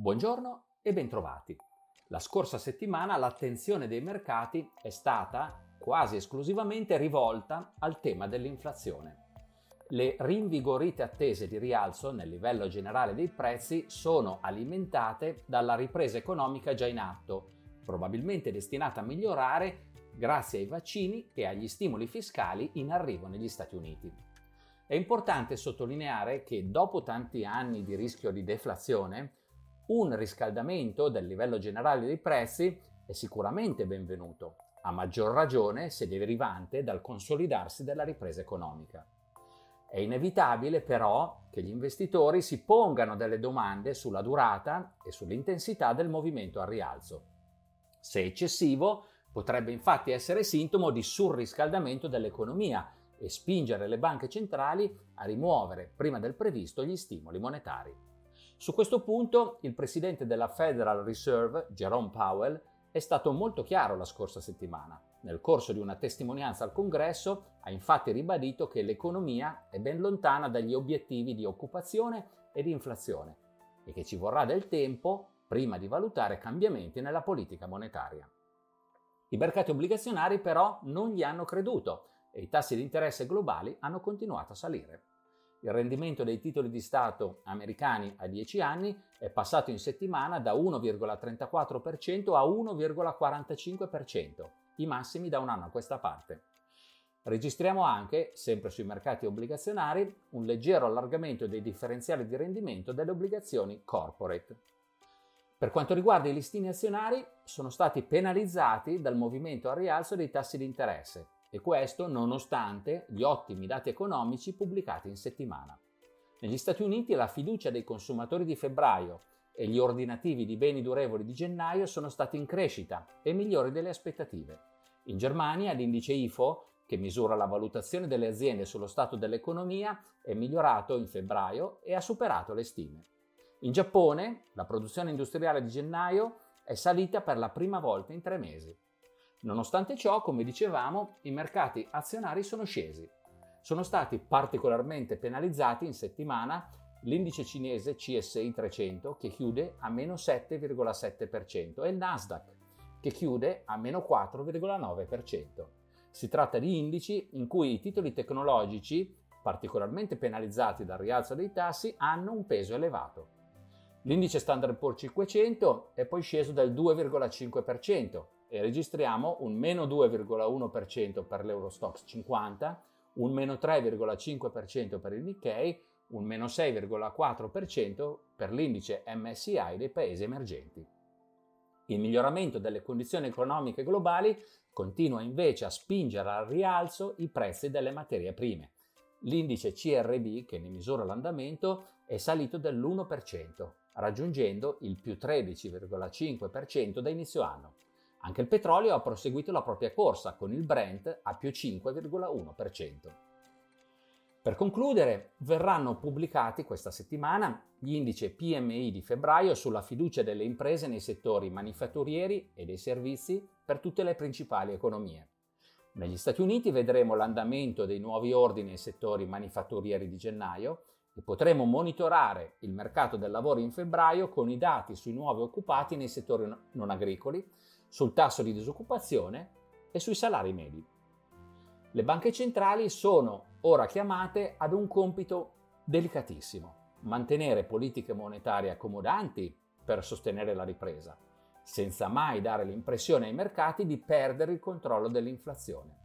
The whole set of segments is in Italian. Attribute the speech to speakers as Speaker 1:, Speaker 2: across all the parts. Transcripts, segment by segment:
Speaker 1: Buongiorno e bentrovati. La scorsa settimana l'attenzione dei mercati è stata quasi esclusivamente rivolta al tema dell'inflazione. Le rinvigorite attese di rialzo nel livello generale dei prezzi sono alimentate dalla ripresa economica già in atto, probabilmente destinata a migliorare grazie ai vaccini e agli stimoli fiscali in arrivo negli Stati Uniti. È importante sottolineare che dopo tanti anni di rischio di deflazione, un riscaldamento del livello generale dei prezzi è sicuramente benvenuto, a maggior ragione se derivante dal consolidarsi della ripresa economica. È inevitabile però che gli investitori si pongano delle domande sulla durata e sull'intensità del movimento al rialzo. Se eccessivo, potrebbe infatti essere sintomo di surriscaldamento dell'economia e spingere le banche centrali a rimuovere prima del previsto gli stimoli monetari. Su questo punto il presidente della Federal Reserve, Jerome Powell, è stato molto chiaro la scorsa settimana. Nel corso di una testimonianza al congresso ha infatti ribadito che l'economia è ben lontana dagli obiettivi di occupazione e di inflazione e che ci vorrà del tempo prima di valutare cambiamenti nella politica monetaria. I mercati obbligazionari però non gli hanno creduto e i tassi di interesse globali hanno continuato a salire. Il rendimento dei titoli di Stato americani a 10 anni è passato in settimana da 1,34% a 1,45%, i massimi da un anno a questa parte. Registriamo anche, sempre sui mercati obbligazionari, un leggero allargamento dei differenziali di rendimento delle obbligazioni corporate. Per quanto riguarda i listini azionari, sono stati penalizzati dal movimento a rialzo dei tassi di interesse, e questo nonostante gli ottimi dati economici pubblicati in settimana. Negli Stati Uniti la fiducia dei consumatori di febbraio e gli ordinativi di beni durevoli di gennaio sono stati in crescita e migliori delle aspettative. In Germania l'indice IFO, che misura la valutazione delle aziende sullo stato dell'economia, è migliorato in febbraio e ha superato le stime. In Giappone la produzione industriale di gennaio è salita per la prima volta in tre mesi. Nonostante ciò, come dicevamo, i mercati azionari sono scesi. Sono stati particolarmente penalizzati in settimana l'indice cinese CSI 300 che chiude a meno 7,7% e il Nasdaq che chiude a meno 4,9%. Si tratta di indici in cui i titoli tecnologici, particolarmente penalizzati dal rialzo dei tassi, hanno un peso elevato. L'indice Standard Poor's 500 è poi sceso del 2,5%, e registriamo un meno 2,1% per l'Eurostox 50, un meno 3,5% per il Nikkei, un meno 6,4% per l'indice MSI dei paesi emergenti. Il miglioramento delle condizioni economiche globali continua invece a spingere al rialzo i prezzi delle materie prime. L'indice CRB, che ne misura l'andamento, è salito dell'1%, raggiungendo il più 13,5% da inizio anno. Anche il petrolio ha proseguito la propria corsa con il Brent a più 5,1%. Per concludere, verranno pubblicati questa settimana gli indici PMI di febbraio sulla fiducia delle imprese nei settori manifatturieri e dei servizi per tutte le principali economie. Negli Stati Uniti vedremo l'andamento dei nuovi ordini nei settori manifatturieri di gennaio e potremo monitorare il mercato del lavoro in febbraio con i dati sui nuovi occupati nei settori non agricoli, sul tasso di disoccupazione e sui salari medi. Le banche centrali sono ora chiamate ad un compito delicatissimo, mantenere politiche monetarie accomodanti per sostenere la ripresa, senza mai dare l'impressione ai mercati di perdere il controllo dell'inflazione.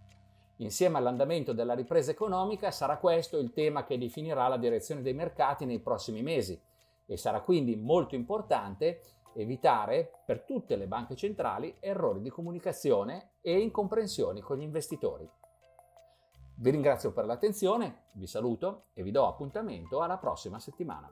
Speaker 1: Insieme all'andamento della ripresa economica sarà questo il tema che definirà la direzione dei mercati nei prossimi mesi e sarà quindi molto importante evitare per tutte le banche centrali errori di comunicazione e incomprensioni con gli investitori. Vi ringrazio per l'attenzione, vi saluto e vi do appuntamento alla prossima settimana.